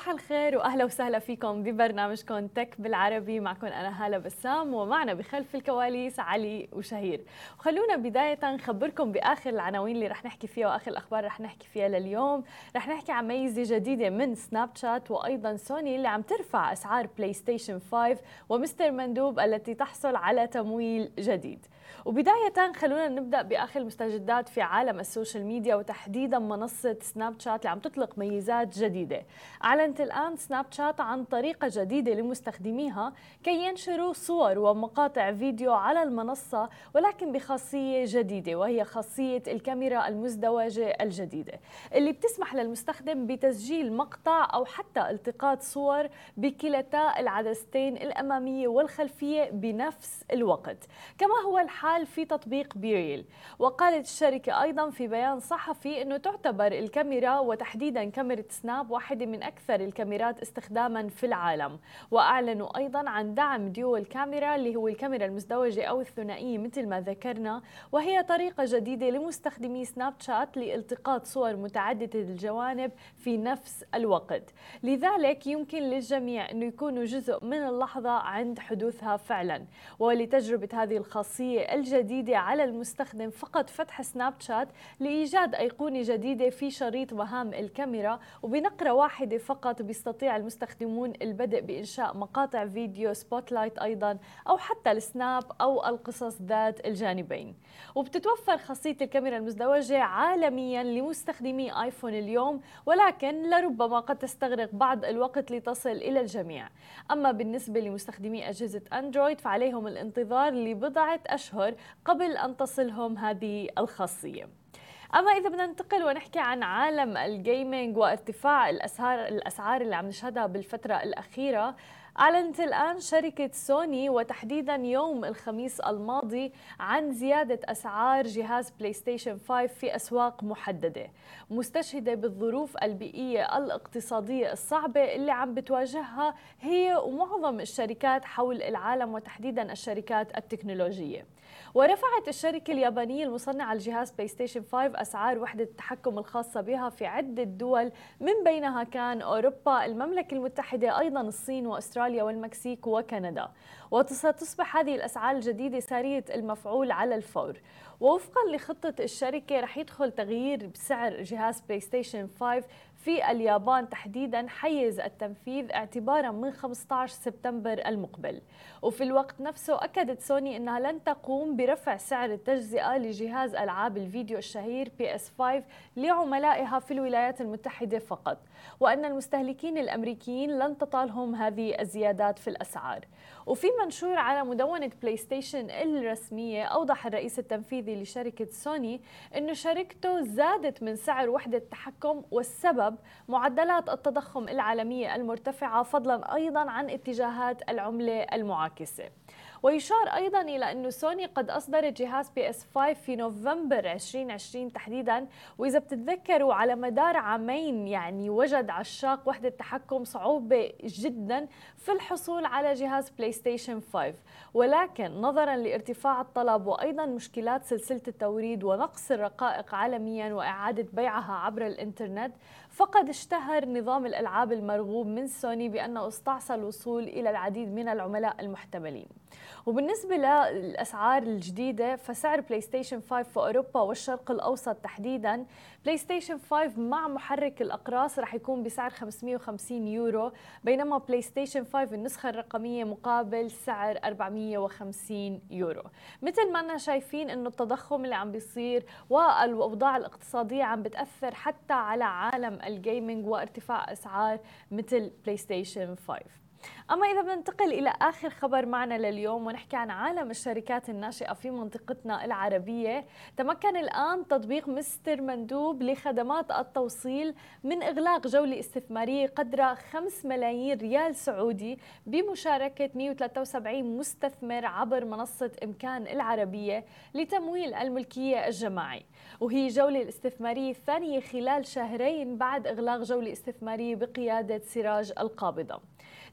صباح الخير وأهلا وسهلا فيكم ببرنامجكم تك بالعربي. معكم أنا هالة بسام ومعنا بخلف الكواليس علي وشهير. وخلونا بداية نخبركم بآخر العناوين اللي رح نحكي فيها وآخر الأخبار رح نحكي فيها لليوم. رح نحكي عن ميزة جديدة من سناب شات وأيضا سوني اللي عم ترفع أسعار بلاي ستيشن 5 ومستر مندوب التي تحصل على تمويل جديد. وبداية خلونا نبدأ بآخر المستجدات في عالم السوشيال ميديا وتحديدا منصة سناب شات اللي عم تطلق ميزات جديدة. أعلنت الآن سناب شات عن طريقة جديدة لمستخدميها كي ينشروا صور ومقاطع فيديو على المنصة ولكن بخاصية جديدة وهي خاصية الكاميرا المزدوجة الجديدة. اللي بتسمح للمستخدم بتسجيل مقطع أو حتى التقاط صور بكلتا العدستين الأمامية والخلفية بنفس الوقت. كما هو الحال في تطبيق بيريل. وقالت الشركة أيضا في بيان صحفي أنه تعتبر الكاميرا وتحديدا كاميرا سناب واحدة من أكثر الكاميرات استخداما في العالم. وأعلنوا أيضا عن دعم ديول كاميرا اللي هو الكاميرا المزدوجة أو الثنائية مثل ما ذكرنا. وهي طريقة جديدة لمستخدمي سناب شات لالتقاط صور متعددة الجوانب في نفس الوقت. لذلك يمكن للجميع أنه يكونوا جزء من اللحظة عند حدوثها فعلا. ولتجربة هذه الخاصية الجديدة على المستخدم فقط فتح سناب شات لإيجاد أيقونة جديدة في شريط مهام الكاميرا. وبنقرة واحدة فقط بيستطيع المستخدمون البدء بإنشاء مقاطع فيديو سبوت لايت أيضا أو حتى السناب أو القصص ذات الجانبين. وبتتوفر خاصية الكاميرا المزدوجة عالميا لمستخدمي آيفون اليوم ولكن لربما قد تستغرق بعض الوقت لتصل إلى الجميع. أما بالنسبة لمستخدمي أجهزة أندرويد فعليهم الانتظار لبضعة أشهر قبل أن تصلهم هذه الخاصية. أما إذا بدنا ننتقل ونحكي عن عالم الجيمنج وارتفاع الاسعار الأسعار اللي عم نشهدها بالفترة الأخيرة أعلنت الآن شركة سوني وتحديدا يوم الخميس الماضي عن زيادة أسعار جهاز بلاي ستيشن 5 في أسواق محددة مستشهدة بالظروف البيئية الاقتصادية الصعبة اللي عم بتواجهها هي ومعظم الشركات حول العالم وتحديدا الشركات التكنولوجية. ورفعت الشركة اليابانية المصنعة لجهاز بلاي ستيشن 5 أسعار وحدة التحكم الخاصة بها في عدة دول من بينها كان أوروبا المملكة المتحدة أيضا الصين وأستراليا والمكسيك وكندا. وستصبح هذه الأسعار الجديدة سارية المفعول على الفور. ووفقا لخطة الشركة رح يدخل تغيير بسعر جهاز بلاي ستيشن 5 في اليابان تحديدا حيز التنفيذ اعتبارا من 15 سبتمبر المقبل. وفي الوقت نفسه أكدت سوني أنها لن تقوم برفع سعر التجزئة لجهاز ألعاب الفيديو الشهير PS5 لعملائها في الولايات المتحدة فقط وأن المستهلكين الأمريكيين لن تطالهم هذه الزيادات في الأسعار. وفي منشور على مدونة بلاي ستيشن الرسمية أوضح الرئيس التنفيذي لشركة سوني أن شركته زادت من سعر وحدة التحكم والسبب معدلات التضخم العالمية المرتفعة فضلا أيضا عن اتجاهات العملة المعاكسة. ويشار أيضا إلى أن سوني قد أصدرت جهاز PS5 في نوفمبر 2020 تحديدا وإذا بتتذكروا على مدار عامين يعني وجد عشاق وحدة التحكم صعوبة جدا في الحصول على جهاز بلاي ستيشن 5 ولكن نظرا لارتفاع الطلب وأيضا مشكلات سلسلة التوريد ونقص الرقائق عالميا وإعادة بيعها عبر الإنترنت فقد اشتهر نظام الألعاب المرغوب من سوني بأنه استعصى الوصول إلى العديد من العملاء المحتملين. وبالنسبة للأسعار الجديدة فسعر بلاي ستيشن 5 في أوروبا والشرق الأوسط تحديدا بلاي ستيشن 5 مع محرك الأقراص رح يكون بسعر 550 يورو بينما بلاي ستيشن 5 النسخة الرقمية مقابل سعر 450 يورو. مثل ما أننا شايفين أنه التضخم اللي عم بيصير والأوضاع الاقتصادية عم بتأثر حتى على عالم ال gaming وارتفاع أسعار مثل بلاي ستيشن 5 أما إذا بننتقل إلى آخر خبر معنا لليوم ونحكي عن عالم الشركات الناشئة في منطقتنا العربية تمكن الآن تطبيق مستر مندوب لخدمات التوصيل من إغلاق جولة استثمارية قدرها 5 ملايين ريال سعودي بمشاركة 173 مستثمر عبر منصة إمكان العربية لتمويل الملكية الجماعي. وهي جولة الاستثمارية الثانية خلال شهرين بعد إغلاق جولة استثمارية بقيادة سراج القابضة.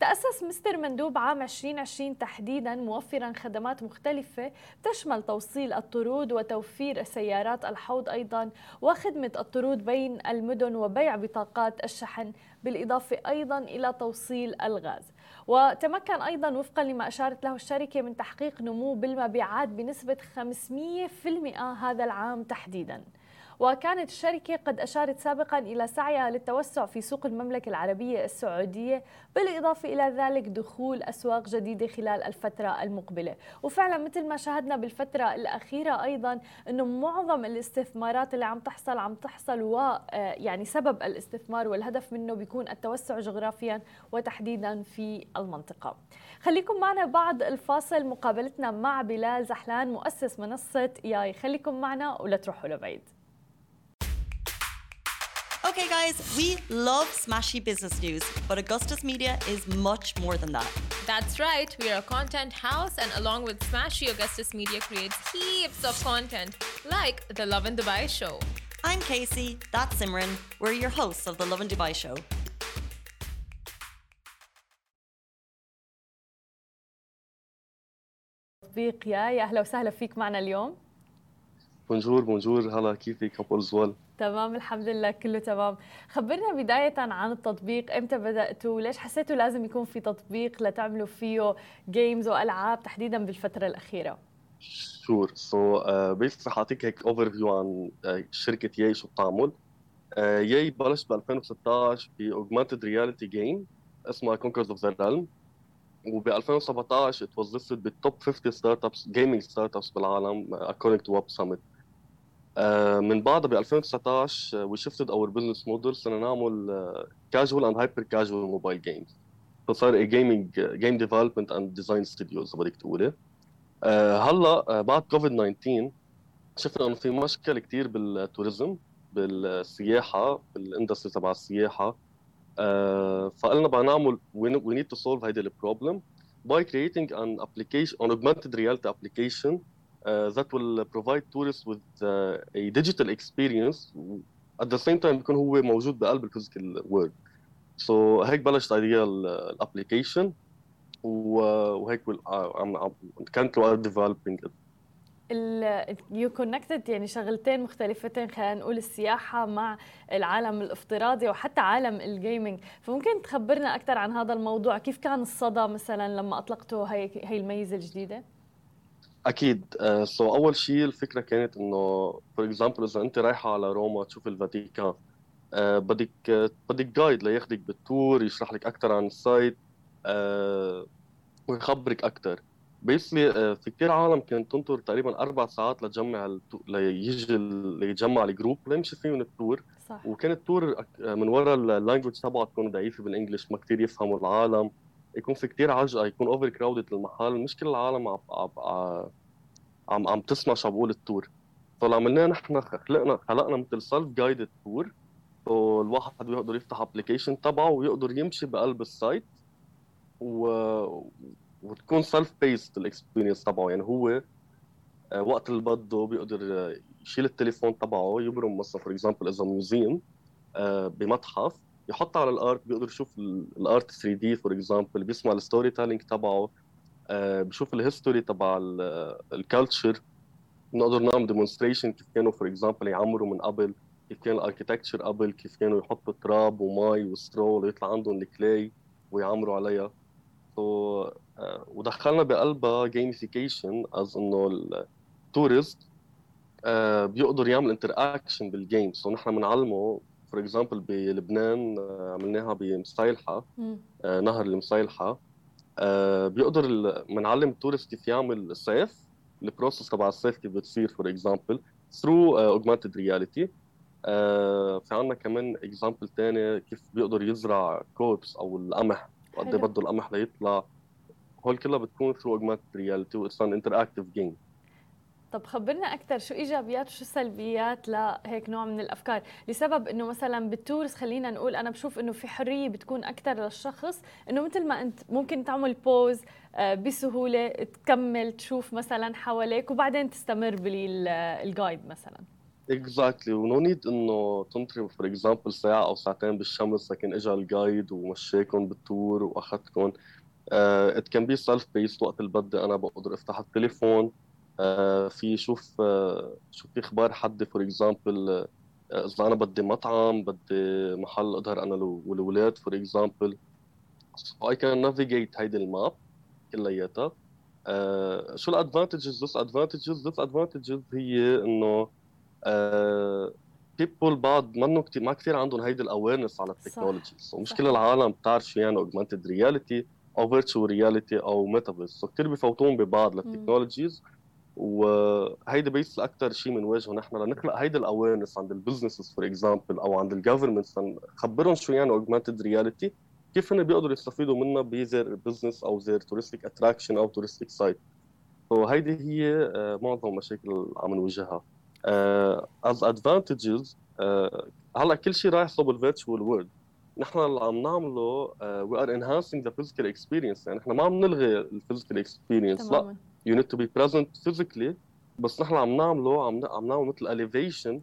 تأسس مستر مندوب عام 2020 تحديدا موفرا خدمات مختلفة تشمل توصيل الطرود وتوفير السيارات الحوض أيضا وخدمة الطرود بين المدن وبيع بطاقات الشحن بالإضافة أيضا إلى توصيل الغاز. وتمكن أيضا وفقا لما أشارت له الشركة من تحقيق نمو بالمبيعات بنسبة 500% هذا العام تحديداً. وكانت الشركة قد أشارت سابقا إلى سعيها للتوسع في سوق المملكة العربية السعودية بالإضافة إلى ذلك دخول أسواق جديدة خلال الفترة المقبلة. وفعلا مثل ما شاهدنا بالفترة الأخيرة أيضا أنه معظم الاستثمارات اللي عم تحصل عم تحصل ويعني سبب الاستثمار والهدف منه بيكون التوسع جغرافيا وتحديدا في المنطقة. خليكم معنا بعد الفاصل. مقابلتنا مع بلال زحلان مؤسس منصة إياي خليكم معنا ولا تروحوا لبعيد. Okay, guys, we love smashy business news, but Augustus Media is much more than that. That's right, we are a content house, and along with Smashy, Augustus Media creates heaps of content, like the Love in Dubai show. I'm Casey, that's Simran. We're your hosts of the Love in Dubai show. تطبيق يا اهلا وسهلا فيك معنا اليوم بونجور بونجور. هلا كيفك كابولز ويل تمام الحمد لله كله تمام. خبرنا بداية عن التطبيق. إمتى بدأتوا؟ ليش حسيتوا لازم يكون في تطبيق لتعملوا فيه games وألعاب تحديدا بالفترة الأخيرة؟ Sure. So بس رح اعطيك هيك overview عن uh, شركة ياي شو بتعمل. uh, ياي بلشت ب 2016 ب augmented reality game اسمها Conquerors of the Realm وب 2017 it was listed بال top 50 startups gaming startups بالعالم according to Web Summit. آه، من بعدها ب 2019 we shifted our business model صرنا نعمل casual and hyper casual mobile games فصار gaming game development and design studios بدك تقولي. هلا آه، بعد كوفيد 19 شفنا إنه في مشكله كثير بال tourism بالسياحة بال industry تبع السياحة. فقلنا بدنا نعمل we need to solve هيدي ال problem creating an application an augmented reality application uh, that will provide tourists with uh, a digital experience at the same time بيكون هو موجود بقلب ال physical world so هيك بلشت idea ال application وهيك عم كانت وي ديفلوبينج يو كونكتد يعني شغلتين مختلفتين خلينا نقول السياحة مع العالم الافتراضي وحتى عالم ال gaming فممكن تخبرنا أكثر عن هذا الموضوع؟ كيف كان الصدى مثلا لما أطلقتوا هي هي الميزة الجديدة؟ أكيد. سو uh, so أول شيء الفكرة كانت إنه for example إذا أنت رايحة على روما تشوف الفاتيكان uh, بدك بدك guide لياخذك بال tour يشرح لك أكثر عن ال site uh, ويخبرك أكثر بيسلي في كثير عالم كانت تنطر تقريبا أربع ساعات لتجمع ليجي ليجمع ال group ليمشي فيهم ال tour. صح. وكان ال tour من ورا ال language تبعه تكون ضعيفة بال English ما كثير يفهموا العالم. يكون في كتير عجقة يكون over crowded المحل مش كل العالم عم عم عم, تسمع بقول ال tour. فاللي عملناه نحن خلقنا خلقنا مثل self guided tour الواحد بيقدر يفتح application تبعه ويقدر يمشي بقلب ال site و... وتكون self paced ال experience تبعه. يعني هو وقت اللي بده بيقدر يشيل التليفون تبعه يبرم مثلا for example إذا museum بمتحف يحط على ال art بيقدر يشوف ال art 3D for example بيسمع ال storytelling تبعه آه بشوف ال history تبع ال culture بنقدر نعمل demonstration كيف كانوا for example يعمروا من قبل كيف كان ال architecture قبل كيف كانوا يحطوا تراب ومي و straw ليطلع عندهم ال clay ويعمروا عليها. So, uh, ودخلنا بقلبها gamification as إنه ال tourist uh, بيقدر يعمل interaction بال game so so, نحن بنعلمه for example بلبنان عملناها بمصيلحة نهر المصيلحة بيقدر بنعلم ال tourist كيف يعمل سيف ال process تبع السيف كيف بتصير for example through augmented reality في عندنا كمان example ثاني كيف بيقدر يزرع crops أو القمح وقد إيه بده القمح ليطلع. هول كلها بتكون through augmented reality what's an interactive game طب خبرنا أكثر شو إيجابيات وشو سلبيات لهيك نوع من الأفكار؟ لسبب إنه مثلا بال tours خلينا نقول أنا بشوف إنه في حرية بتكون أكثر للشخص إنه مثل ما أنت ممكن تعمل pause بسهولة تكمل تشوف مثلا حواليك وبعدين تستمر بال guide مثلا. Exactly و no need إنه تنطري for example ساعة أو ساعتين بالشمس لكن اجى ال guide ومشاكم بال tour واخذكم It can be self paced وقت اللي بدي أنا بقدر أفتح التليفون. في شوف uh, شو في أخبار حد for example اذا أنا بدي مطعم بدي محل أظهر أنا والولاد for example so I can navigate هيدي ال map كلياتها. uh, شو ال advantages disadvantages disadvantages هي إنه people بعد منه كتير ما كثير عندهم هيدي ال awareness على ال technologies ومش كل العالم بتعرف شو يعني augmented reality أو virtual reality أو metaverse so كثير بفوتون ببعض لل technologies وهيدي basically أكثر شيء بنواجهه نحن لنخلق هيدي ال awareness عند ال businesses for example أو عند ال governments نخبرهم شو يعني augmented reality كيف هن بيقدروا يستفيدوا منها ب their business أو their touristic attraction أو touristic site so هيدي هي معظم المشاكل عم نواجهها. As advantages هلأ كل شيء رايح صوب ال virtual world نحن اللي عم نعمله we are enhancing the physical experience يعني نحن ما عم نلغي ال physical experience لا. You need to be present physically بس نحن عم نعمله عم عم نعمل مثل elevation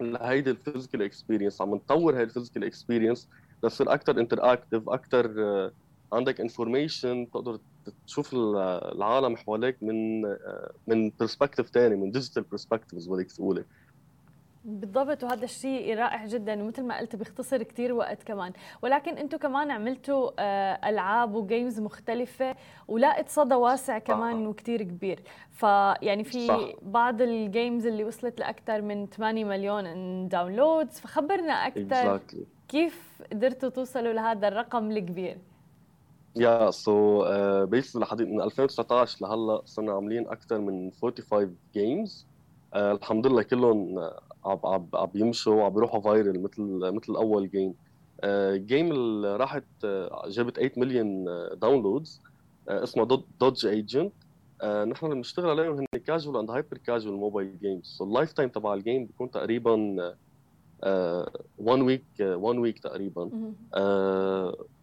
لهيدي ال physical experience عم نطور هاي ال physical experience لتصير أكثر interactive أكثر عندك information تقدر تشوف العالم حواليك من من perspective ثاني من digital perspectives بدك تقولي. بالضبط وهذا الشيء رائع جدا ومثل ما قلت بيختصر كثير وقت كمان. ولكن أنتم كمان عملتوا ألعاب و games مختلفة ولقت صدى واسع كمان وكثير كبير. فيعني في صح. بعض ال games اللي وصلت لاكثر من 8 مليون downloads فخبرنا أكثر exactly. كيف قدرتوا توصلوا لهذا الرقم الكبير. Yeah so basically لحد من 2019 لهلأ صرنا عاملين أكثر من 45 games uh, الحمد لله كلهم عم عم عم يمشوا وعم بيروحوا viral مثل مثل أول game game اللي راحت جابت 8 مليون downloads اسمه Dodge Agent نحن اللي بنشتغل عليهم هن casual and hyper casual mobile games so ال lifetime تبع ال game بيكون تقريبا 1 week 1 week تقريبا.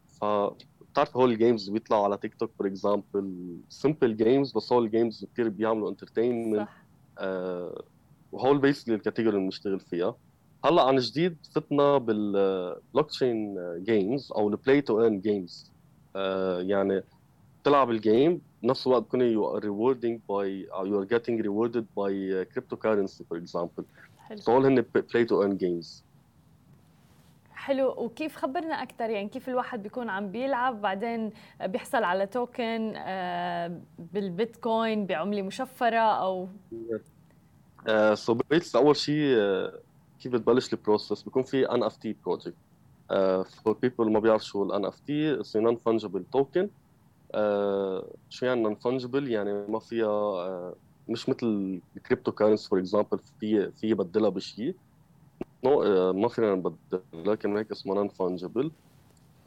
ف بتعرف هول ال games بيطلعوا على تيك توك for example simple games بس هول ال games كثير بيعملوا entertainment آه وهول basically ال category اللي بنشتغل فيها. هلأ عن جديد فتنا بال blockchain games أو ال play to earn games يعني تلعب ال game بنفس الوقت بكون you are rewarding by you are getting rewarded by cryptocurrency for example so هول هن play to earn games حلو. وكيف خبرنا أكثر يعني كيف الواحد بيكون عم بيلعب؟ بعدين بيحصل على token بالبيتكوين بعملة مشفرة أو so it's أول شيء كيف بتبلش ال process بيكون في NFT project for people ما بيعرف شو ال NFT it's non-fungible token شو يعني non-fungible يعني ما فيها مش مثل ال cryptocurrency for example في في بدلها بشيء no ما فينا نبدل لكن هيك اسمه non-fungible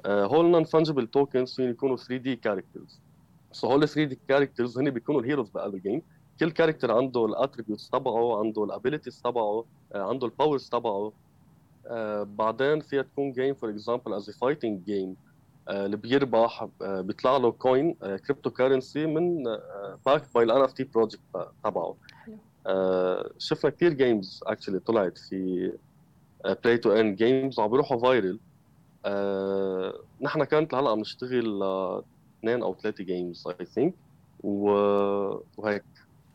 هول non-fungible tokens فين يكونوا 3D characters so هول 3D characters هن بيكونوا ال heroes بقلب ال game كل character عنده ال attributes تبعه عنده ال abilities تبعه عنده ال powers تبعه بعدين فيها تكون game for example as fighting game اللي بيربح بيطلع له coin cryptocurrency من backed by ال NFT project تبعه شفنا كثير games actually طلعت في play to earn games وعم بيروحوا viral نحن كانت لهلأ عم نشتغل اثنين أو ثلاثة games I think وهيك.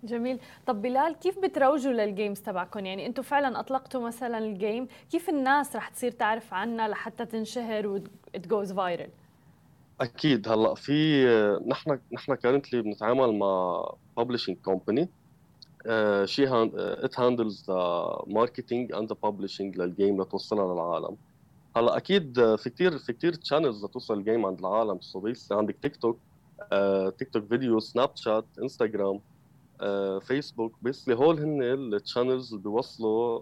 جميل. طب بلال كيف بتروجوا لل games تبعكم؟ يعني أنتم فعلا أطلقتوا مثلا ال game كيف الناس رح تصير تعرف عنها لحتى تنشهر و it goes viral أكيد. هلأ في نحن نحن currently بنتعامل مع publishing company she it handles the marketing and the publishing لل game لتوصلها للعالم. هلأ أكيد في كثير في كثير channels لتوصل ال game عند العالم. so عندك تيك توك تيك توك فيديو سناب شات انستغرام فيسبوك basically هول هن ال channels اللي بيوصلوا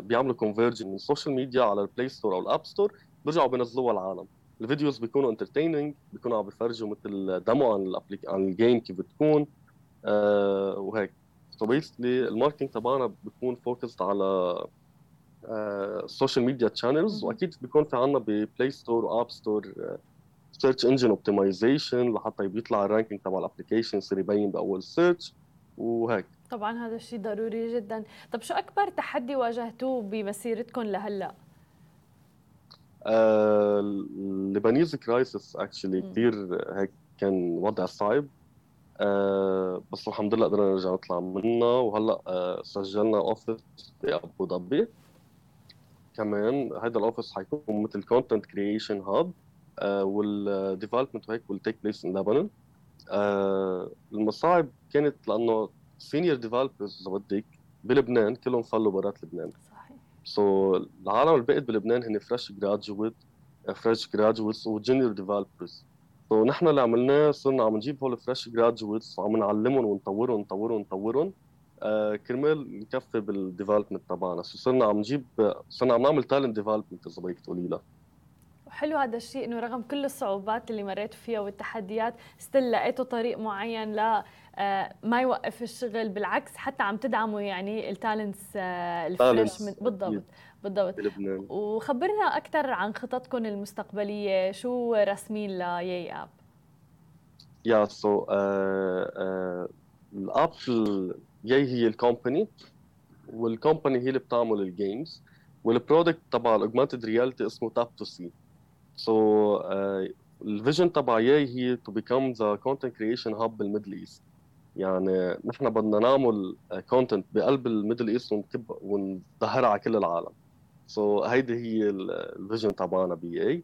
بيعملوا conversion من ال social media على ال Play Store أو ال App Store بيرجعوا بينزلوها العالم. ال videos بيكونوا entertaining بيكونوا عم بيفرجوا مثل demo عن ال applic عن ال game كيف بتكون آه وهيك. so basically ال marketing تبعنا بيكون focused على ال social media channels وأكيد بيكون في عندنا ب Play Store و App Store search engine optimization لحتى بيطلع ال ranking تبع ال application يصير يبين بأول search وهيك. طبعا هذا الشيء ضروري جدا. طب شو أكبر تحدي واجهتوه بمسيرتكم لهلأ؟ ال Lebanese crisis actually كثير هيك كان وضع صعب. آه بس الحمد لله قدرنا نرجع نطلع منها. وهلأ آه سجلنا office بابو ظبي. كمان هذا ال office حيكون مثل content creation hub وال development وهيك will take place in Lebanon. آه المصاعب كانت لأنه senior developers اذا بدك بلبنان كلهم فلوا برات لبنان. صحيح. so so, العالم اللي بقت بلبنان هن fresh graduate fresh graduates و junior developers so نحن اللي عملناه صرنا عم نجيب هول fresh graduates وعم نعلمهم ونطورهم ونطورهم ونطورهم آه كرمال نكفي بال development تبعنا. so صرنا عم نجيب صرنا عم نعمل talent development إذا بدك تقولي لها. وحلو هذا الشيء إنه رغم كل الصعوبات اللي مريت فيها والتحديات still لقيتوا طريق معين لا آه، ما يوقف الشغل بالعكس حتى عم تدعموا يعني ال talents آه، ال fresh بالضبط بالضبط. وخبرنا أكثر عن خططكم المستقبلية شو رسمين لياي app yeah so ال app ياي هي ال company وال company هي اللي بتعمل ال games وال product تبع ال augmented reality اسمه Tap to See so ال vision تبع ياي هي to become the content creation hub بال Middle East يعني نحن بدنا نعمل content بقلب ال Middle East ونظهرها على كل العالم. so so, هيدي هي ال vision تبعنا بياي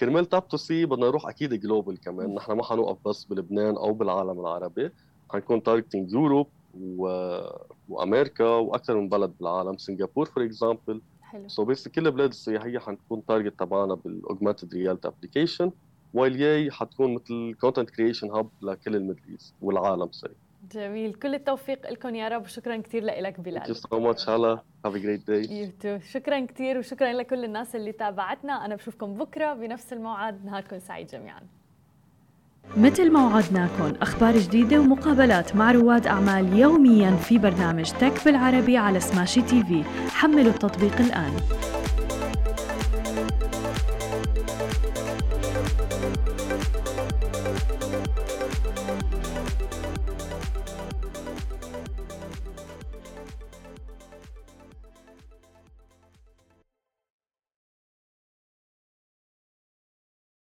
كرمال Tap to See بدنا نروح أكيد global كمان. نحن ما حنوقف بس بلبنان أو بالعالم العربي. حنكون targeting Europe و... وأمريكا وأكثر من بلد بالعالم. سنغافور for example حلو. so بس كل البلاد السياحية حنكون target تبعنا بال augmented reality application while ياي حتكون مثل content creation hub لكل ال Middle East والعالم sorry جميل. كل التوفيق لكم يا رب. وشكرا كثير لك بلال. Thank you so much Hala have a great day. You too. شكرا كثير وشكرا لكل الناس اللي تابعتنا. أنا بشوفكم بكرة بنفس الموعد. نهاركم سعيد جميعا. مثل ما وعدناكم أخبار جديدة ومقابلات مع رواد أعمال يوميا في برنامج تك بالعربي على سماشي تي في. حملوا التطبيق الآن.